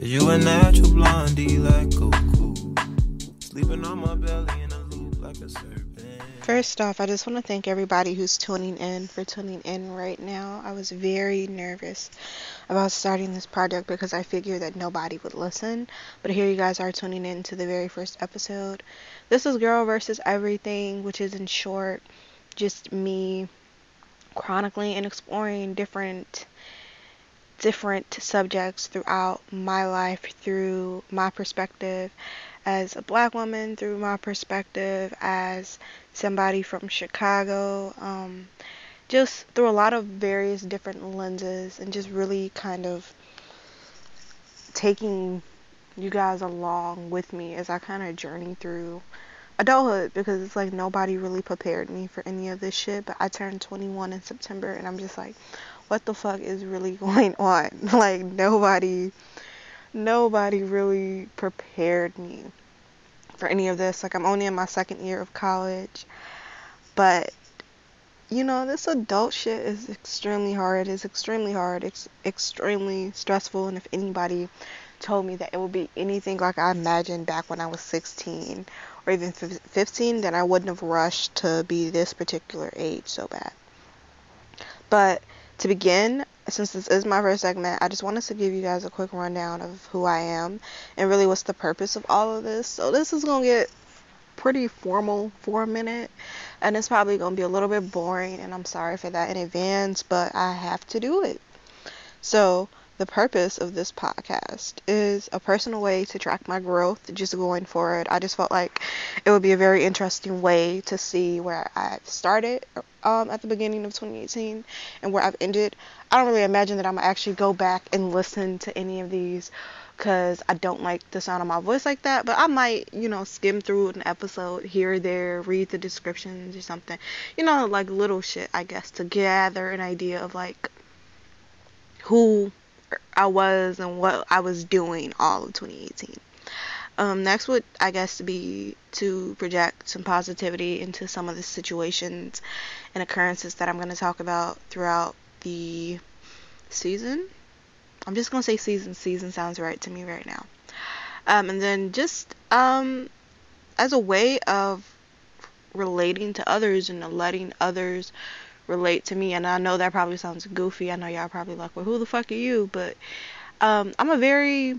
Cause you a natural blondie like Goku. Sleeping on my belly in a loop like a serpent. First off, I just want to thank everybody who's tuning in for tuning in right now. I was very nervous about starting this project because I figured that nobody would listen. But here you guys are tuning in to the very first episode. This is Girl versus Everything, which is in short just me chronicling and exploring different different subjects throughout my life through my perspective as a black woman, through my perspective as somebody from Chicago, um, just through a lot of various different lenses, and just really kind of taking you guys along with me as I kind of journey through adulthood because it's like nobody really prepared me for any of this shit. But I turned 21 in September, and I'm just like, what the fuck is really going on? like nobody nobody really prepared me for any of this. Like I'm only in my second year of college. But you know, this adult shit is extremely hard. It's extremely hard. It's extremely stressful and if anybody told me that it would be anything like I imagined back when I was 16 or even 15, then I wouldn't have rushed to be this particular age so bad. But to begin, since this is my first segment, I just wanted to give you guys a quick rundown of who I am and really what's the purpose of all of this. So this is going to get pretty formal for a minute and it's probably going to be a little bit boring and I'm sorry for that in advance, but I have to do it. So, the purpose of this podcast is a personal way to track my growth just going forward. I just felt like it would be a very interesting way to see where I've started um, at the beginning of 2018 and where I've ended. I don't really imagine that I'm gonna actually go back and listen to any of these because I don't like the sound of my voice like that. But I might, you know, skim through an episode here or there, read the descriptions or something. You know, like little shit, I guess, to gather an idea of like who I was and what I was doing all of 2018. Um, next would, I guess, be to project some positivity into some of the situations and occurrences that I'm going to talk about throughout the season. I'm just going to say season. Season sounds right to me right now. Um, and then just um, as a way of relating to others and letting others relate to me. And I know that probably sounds goofy. I know y'all probably like, well, who the fuck are you? But um, I'm a very,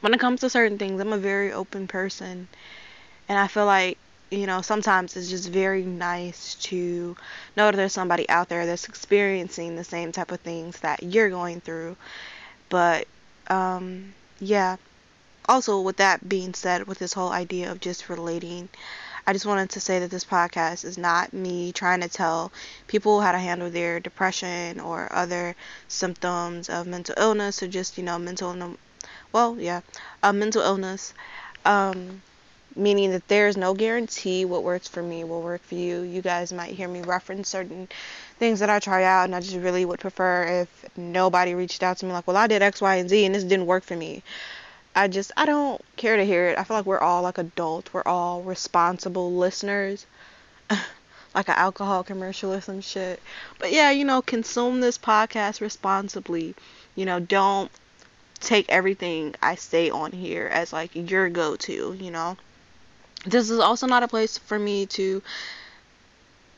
when it comes to certain things, I'm a very open person. And I feel like, you know, sometimes it's just very nice to know that there's somebody out there that's experiencing the same type of things that you're going through. But, um, yeah. Also, with that being said, with this whole idea of just relating, I just wanted to say that this podcast is not me trying to tell people how to handle their depression or other symptoms of mental illness or just, you know, mental, well, yeah, a mental illness. Um, meaning that there's no guarantee what works for me will work for you. You guys might hear me reference certain things that I try out, and I just really would prefer if nobody reached out to me like, well, I did X, Y, and Z, and this didn't work for me. I just I don't care to hear it. I feel like we're all like adults. We're all responsible listeners. like an alcohol commercial or some shit. But yeah, you know, consume this podcast responsibly. You know, don't take everything I say on here as like your go-to, you know. This is also not a place for me to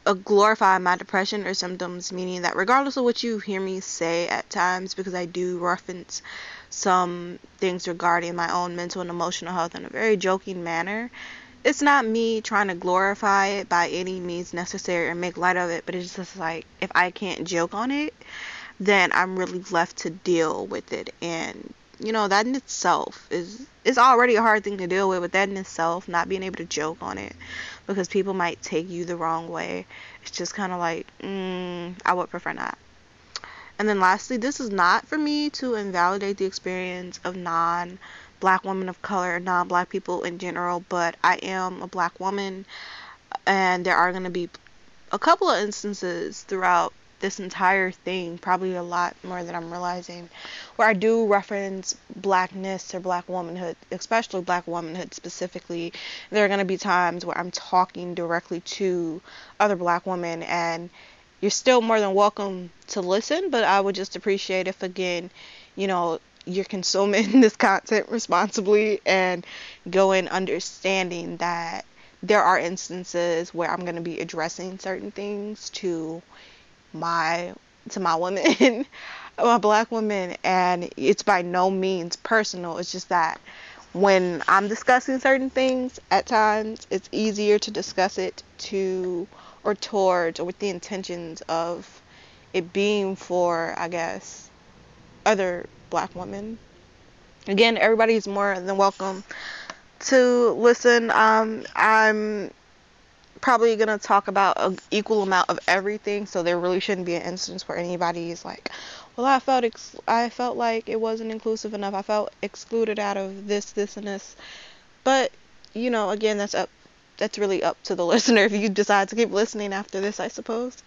uh, glorify my depression or symptoms, meaning that regardless of what you hear me say at times, because I do reference some things regarding my own mental and emotional health in a very joking manner. It's not me trying to glorify it by any means necessary or make light of it, but it's just like if I can't joke on it, then I'm really left to deal with it. And you know, that in itself is is already a hard thing to deal with, but that in itself, not being able to joke on it because people might take you the wrong way, it's just kind of like, mm, I would prefer not. And then lastly, this is not for me to invalidate the experience of non black women of color, non black people in general, but I am a black woman and there are going to be a couple of instances throughout this entire thing, probably a lot more than I'm realizing, where I do reference blackness or black womanhood, especially black womanhood specifically. There are going to be times where I'm talking directly to other black women and you're still more than welcome to listen, but I would just appreciate if again, you know, you're consuming this content responsibly and go in understanding that there are instances where I'm going to be addressing certain things to my to my women, my black women, and it's by no means personal. It's just that when I'm discussing certain things, at times it's easier to discuss it to or towards or with the intentions of it being for, I guess, other black women. Again, everybody's more than welcome to listen. Um, I'm probably gonna talk about an equal amount of everything, so there really shouldn't be an instance where anybody's like, "Well, I felt ex- I felt like it wasn't inclusive enough. I felt excluded out of this, this, and this." But you know, again, that's up. That's really up to the listener if you decide to keep listening after this, I suppose.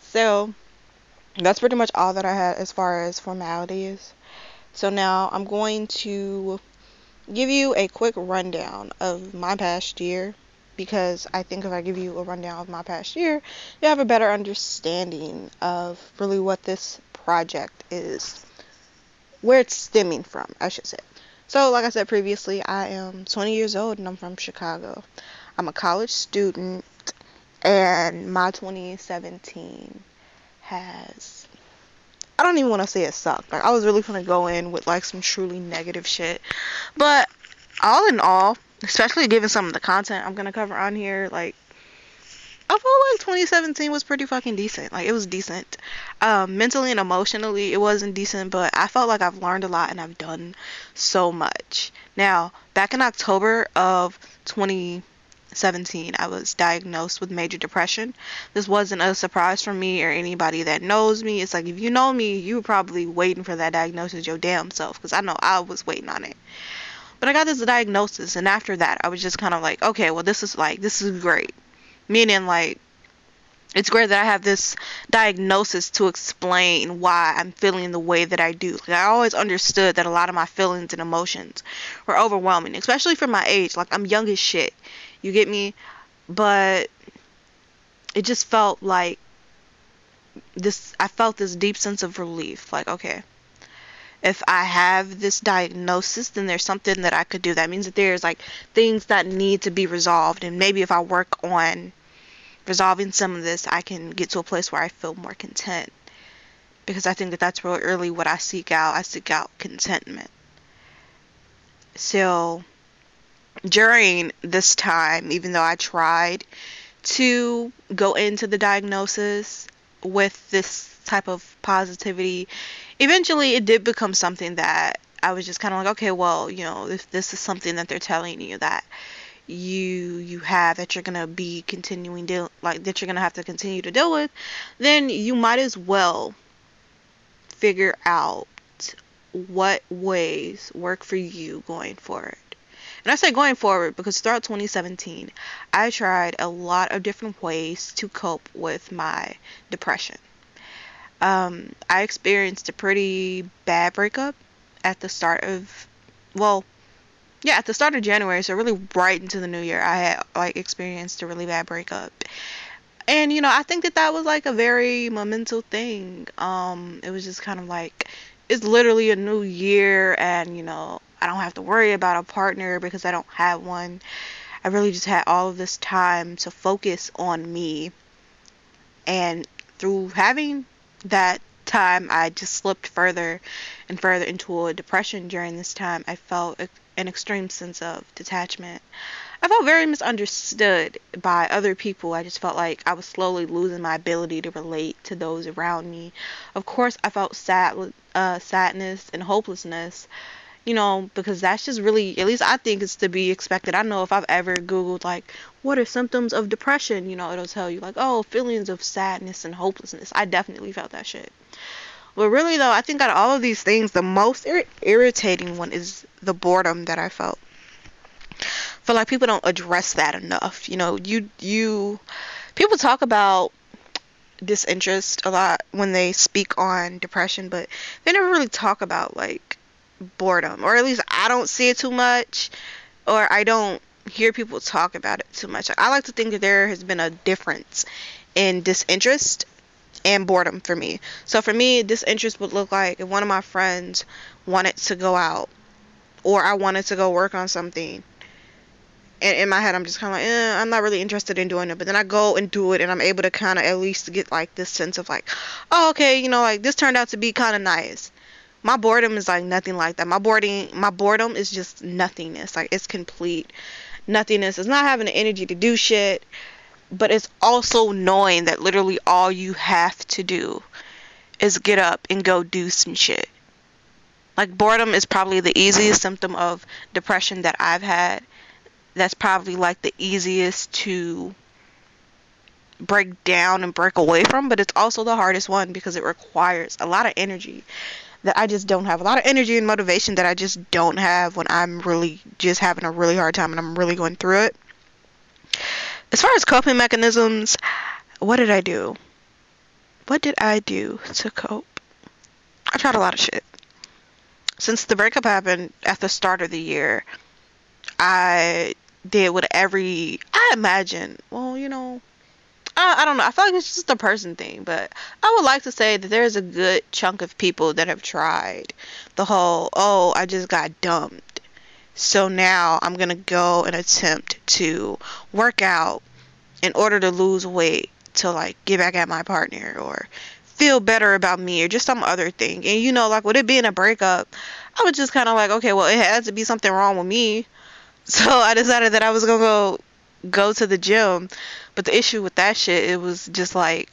So that's pretty much all that I had as far as formalities. So now I'm going to give you a quick rundown of my past year because I think if I give you a rundown of my past year, you have a better understanding of really what this project is, where it's stemming from, I should say. So, like I said previously, I am 20 years old and I'm from Chicago. I'm a college student, and my 2017 has I don't even want to say it sucked. Like I was really gonna go in with like some truly negative shit, but all in all, especially given some of the content I'm gonna cover on here, like I feel like 2017 was pretty fucking decent. Like it was decent. Um, mentally and emotionally, it wasn't decent, but I felt like I've learned a lot and I've done so much. Now, back in October of 20 17, I was diagnosed with major depression. This wasn't a surprise for me or anybody that knows me. It's like if you know me, you were probably waiting for that diagnosis your damn self because I know I was waiting on it. But I got this diagnosis, and after that, I was just kind of like, okay, well, this is like, this is great. Meaning, like, it's great that I have this diagnosis to explain why I'm feeling the way that I do. Like I always understood that a lot of my feelings and emotions were overwhelming, especially for my age. Like I'm young as shit. You get me? But it just felt like this I felt this deep sense of relief. Like, okay, if I have this diagnosis, then there's something that I could do. That means that there's like things that need to be resolved. And maybe if I work on resolving some of this, I can get to a place where I feel more content. Because I think that that's really what I seek out. I seek out contentment. So during this time, even though I tried to go into the diagnosis with this type of positivity, eventually it did become something that I was just kind of like, okay, well, you know, if this is something that they're telling you that you you have that you're gonna be continuing deal like that you're gonna have to continue to deal with, then you might as well figure out what ways work for you going forward. And I say going forward because throughout 2017, I tried a lot of different ways to cope with my depression. Um, I experienced a pretty bad breakup at the start of, well, yeah, at the start of January, so really right into the new year, I had like experienced a really bad breakup. And you know, I think that that was like a very monumental thing. Um, it was just kind of like it's literally a new year, and you know, I don't have to worry about a partner because I don't have one. I really just had all of this time to focus on me. And through having that time, I just slipped further and further into a depression during this time. I felt an extreme sense of detachment. I felt very misunderstood by other people. I just felt like I was slowly losing my ability to relate to those around me. Of course, I felt sad, uh, sadness and hopelessness you know, because that's just really, at least I think it's to be expected. I know if I've ever Googled, like, what are symptoms of depression, you know, it'll tell you, like, oh, feelings of sadness and hopelessness. I definitely felt that shit. But really, though, I think out of all of these things, the most ir- irritating one is the boredom that I felt. I feel like people don't address that enough. You know, you, you, people talk about disinterest a lot when they speak on depression, but they never really talk about, like, boredom, or at least I don't see it too much, or I don't hear people talk about it too much. I like to think that there has been a difference in disinterest and boredom for me. So for me, disinterest would look like if one of my friends wanted to go out or I wanted to go work on something. And in my head, I'm just kind of like, eh, I'm not really interested in doing it. But then I go and do it, and I'm able to kind of at least get like this sense of like, oh, okay, you know, like this turned out to be kind of nice. My boredom is like nothing like that. My boredom, my boredom is just nothingness. Like it's complete nothingness. It's not having the energy to do shit but it's also knowing that literally all you have to do is get up and go do some shit. Like boredom is probably the easiest symptom of depression that I've had. That's probably like the easiest to break down and break away from, but it's also the hardest one because it requires a lot of energy that I just don't have. A lot of energy and motivation that I just don't have when I'm really just having a really hard time and I'm really going through it as far as coping mechanisms, what did I do? What did I do to cope? I tried a lot of shit. Since the breakup happened at the start of the year, I did what every I imagine. Well, you know, I, don't know. I feel like it's just a person thing, but I would like to say that there's a good chunk of people that have tried the whole, oh, I just got dumped so now I'm going to go and attempt to work out in order to lose weight to like get back at my partner or feel better about me or just some other thing. And you know, like with it being a breakup, I was just kind of like, okay, well, it has to be something wrong with me. So I decided that I was going to go go to the gym. But the issue with that shit, it was just like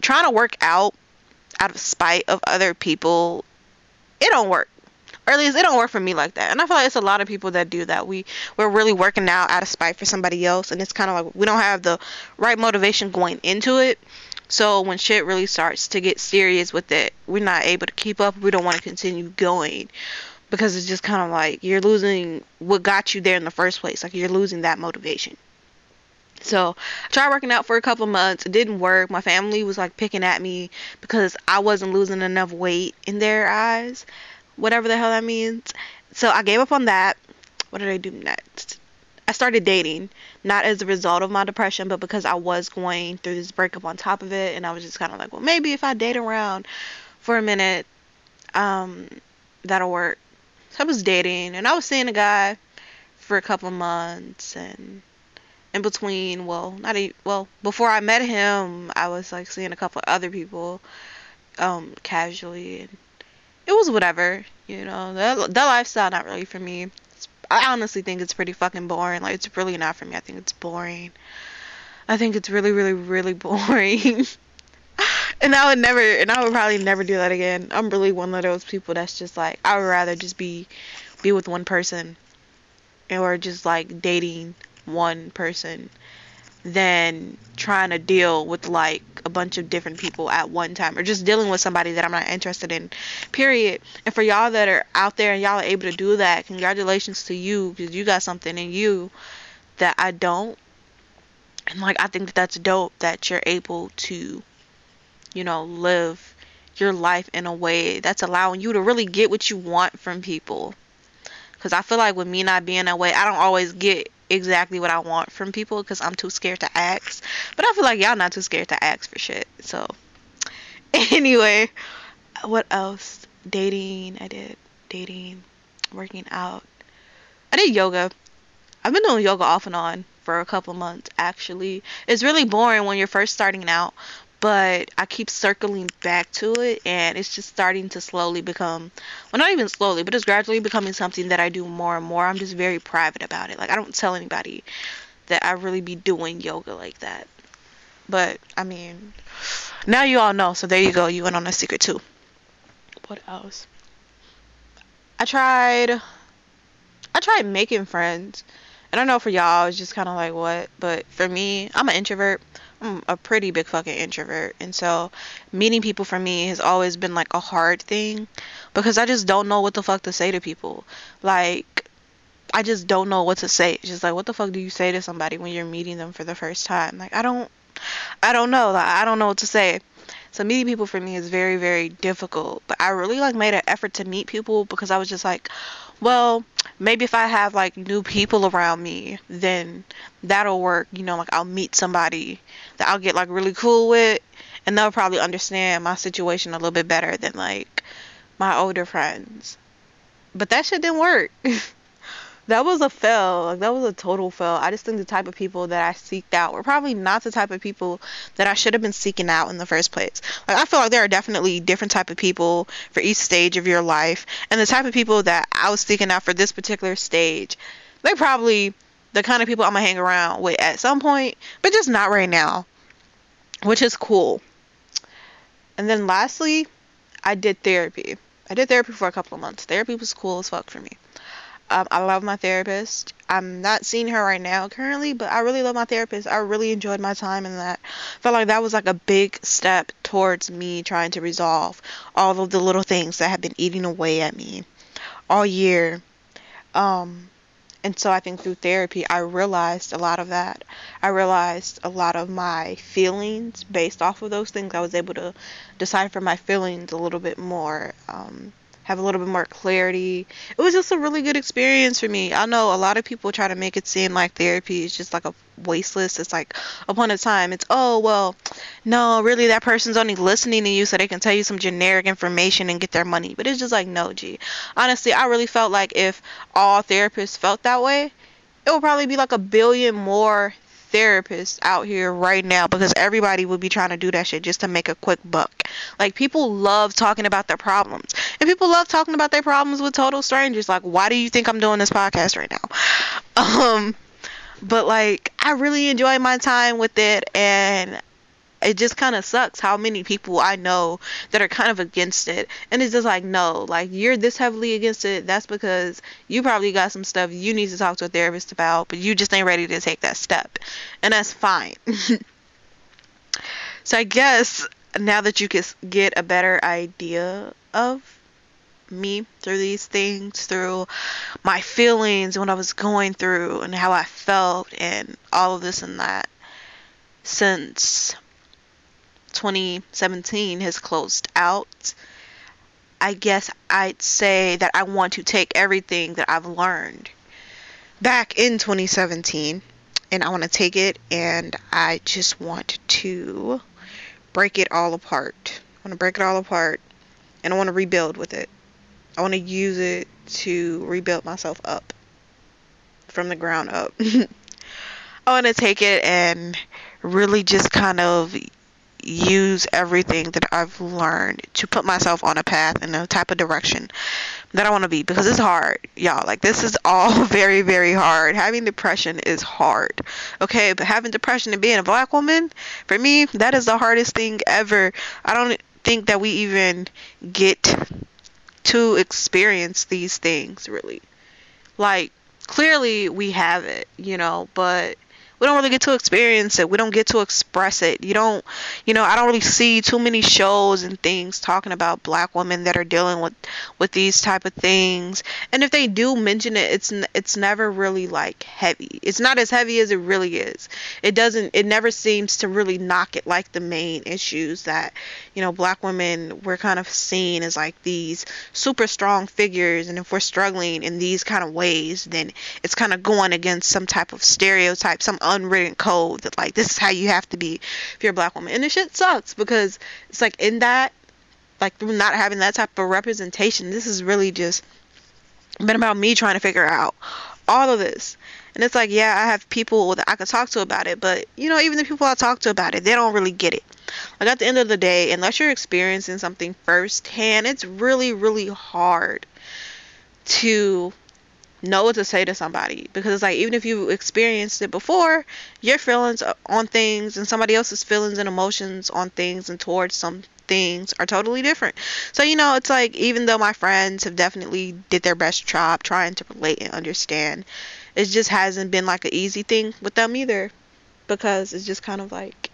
trying to work out out of spite of other people. It don't work or at least it don't work for me like that. And I feel like it's a lot of people that do that. We we're really working out out of spite for somebody else, and it's kind of like we don't have the right motivation going into it. So when shit really starts to get serious with it, we're not able to keep up. We don't want to continue going because it's just kind of like you're losing what got you there in the first place. Like you're losing that motivation. So I tried working out for a couple months. It didn't work. My family was like picking at me because I wasn't losing enough weight in their eyes whatever the hell that means. So I gave up on that. What did I do next? I started dating, not as a result of my depression, but because I was going through this breakup on top of it, and I was just kind of like, well, maybe if I date around for a minute, um, that'll work. So I was dating, and I was seeing a guy for a couple months, and in between, well, not a, well, before I met him, I was like seeing a couple other people, um, casually, and it was whatever, you know. That that lifestyle not really for me. It's, I honestly think it's pretty fucking boring. Like it's really not for me. I think it's boring. I think it's really, really, really boring. and I would never, and I would probably never do that again. I'm really one of those people that's just like I would rather just be, be with one person, and or just like dating one person than trying to deal with like a bunch of different people at one time or just dealing with somebody that I'm not interested in. Period. And for y'all that are out there and y'all are able to do that, congratulations to you because you got something in you that I don't. And like I think that that's dope that you're able to you know live your life in a way that's allowing you to really get what you want from people. Cuz I feel like with me not being that way, I don't always get exactly what I want from people because I'm too scared to ask. But I feel like y'all not too scared to ask for shit. So anyway, what else? Dating. I did dating, working out. I did yoga. I've been doing yoga off and on for a couple months actually. It's really boring when you're first starting out, but I keep circling back to it and it's just starting to slowly become well not even slowly but it's gradually becoming something that I do more and more. I'm just very private about it. Like I don't tell anybody that I really be doing yoga like that. But I mean now you all know so there you go. You went on a secret too. What else? I tried I tried making friends and I know for y'all it's just kind of like what but for me I'm an introvert I'm a pretty big fucking introvert. And so meeting people for me has always been like a hard thing because I just don't know what the fuck to say to people. Like I just don't know what to say. It's just like what the fuck do you say to somebody when you're meeting them for the first time? Like I don't I don't know. I don't know what to say. So meeting people for me is very, very difficult. But I really like made an effort to meet people because I was just like, well, maybe if I have like new people around me, then that'll work. You know, like I'll meet somebody that I'll get like really cool with, and they'll probably understand my situation a little bit better than like my older friends. But that shit didn't work. that was a fail. Like that was a total fail. I just think the type of people that I seeked out were probably not the type of people that I should have been seeking out in the first place. Like I feel like there are definitely different type of people for each stage of your life, and the type of people that I was seeking out for this particular stage, they're probably the kind of people I'm gonna hang around with at some point, but just not right now, which is cool. And then lastly, I did therapy. I did therapy for a couple of months. Therapy was cool as fuck for me. Um, I love my therapist. I'm not seeing her right now currently, but I really love my therapist. I really enjoyed my time in that. Felt like that was like a big step towards me trying to resolve all of the little things that have been eating away at me all year. Um, and so I think through therapy, I realized a lot of that. I realized a lot of my feelings based off of those things. I was able to decipher my feelings a little bit more. Um, have a little bit more clarity. It was just a really good experience for me. I know a lot of people try to make it seem like therapy is just like a wasteless. It's like upon a time, it's oh well, no, really that person's only listening to you so they can tell you some generic information and get their money. But it's just like no, gee. Honestly, I really felt like if all therapists felt that way, it would probably be like a billion more therapists out here right now because everybody would be trying to do that shit just to make a quick buck. Like people love talking about their problems. And people love talking about their problems with total strangers. Like why do you think I'm doing this podcast right now? Um but like I really enjoy my time with it and it just kind of sucks how many people I know that are kind of against it. And it's just like, no, like you're this heavily against it. That's because you probably got some stuff you need to talk to a therapist about, but you just ain't ready to take that step. And that's fine. so I guess now that you can get a better idea of me through these things, through my feelings, what I was going through, and how I felt, and all of this and that. Since 2017 has closed out, I guess I'd say that I want to take everything that I've learned back in 2017 and I want to take it and I just want to break it all apart. I want to break it all apart and I want to rebuild with it. I want to use it to rebuild myself up from the ground up. I want to take it and really just kind of use everything that I've learned to put myself on a path in a type of direction that I want to be because it's hard, y'all. Like this is all very, very hard. Having depression is hard. Okay, but having depression and being a black woman, for me, that is the hardest thing ever. I don't think that we even get to experience these things really. Like clearly we have it, you know, but we don't really get to experience it. We don't get to express it. You don't, you know, I don't really see too many shows and things talking about black women that are dealing with with these type of things. And if they do mention it, it's it's never really like heavy. It's not as heavy as it really is. It doesn't. It never seems to really knock it like the main issues that you know black women we're kind of seen as like these super strong figures. And if we're struggling in these kind of ways, then it's kind of going against some type of stereotype, some unwritten code that like this is how you have to be if you're a black woman. And the shit sucks because it's like in that like through not having that type of representation, this is really just been about me trying to figure out all of this. And it's like, yeah, I have people that I can talk to about it, but you know, even the people I talk to about it, they don't really get it. Like at the end of the day, unless you're experiencing something firsthand, it's really, really hard to know what to say to somebody. Because it's like even if you experienced it before your feelings on things and somebody else's feelings and emotions on things and towards some things are totally different. So you know it's like even though my friends have definitely did their best job trying to relate and understand it just hasn't been like an easy thing with them either. Because it's just kind of like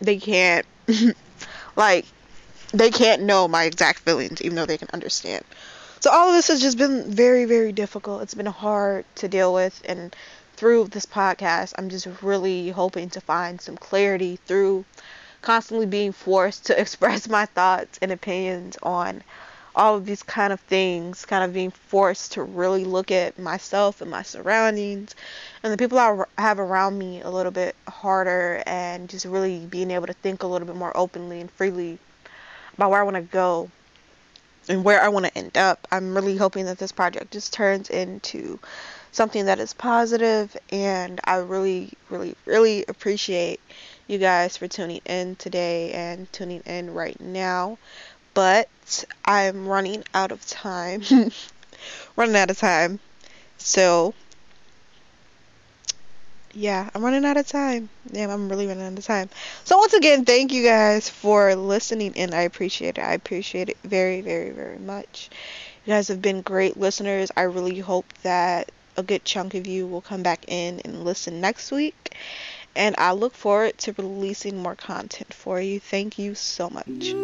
they can't like they can't know my exact feelings even though they can understand so all of this has just been very, very difficult. It's been hard to deal with and through this podcast, I'm just really hoping to find some clarity through constantly being forced to express my thoughts and opinions on all of these kind of things, kind of being forced to really look at myself and my surroundings and the people I have around me a little bit harder and just really being able to think a little bit more openly and freely about where I want to go and where I want to end up. I'm really hoping that this project just turns into something that is positive and I really really really appreciate you guys for tuning in today and tuning in right now. But I'm running out of time. running out of time. So yeah, I'm running out of time. Yeah, I'm really running out of time. So once again, thank you guys for listening and I appreciate it. I appreciate it very, very, very much. You guys have been great listeners. I really hope that a good chunk of you will come back in and listen next week. And I look forward to releasing more content for you. Thank you so much.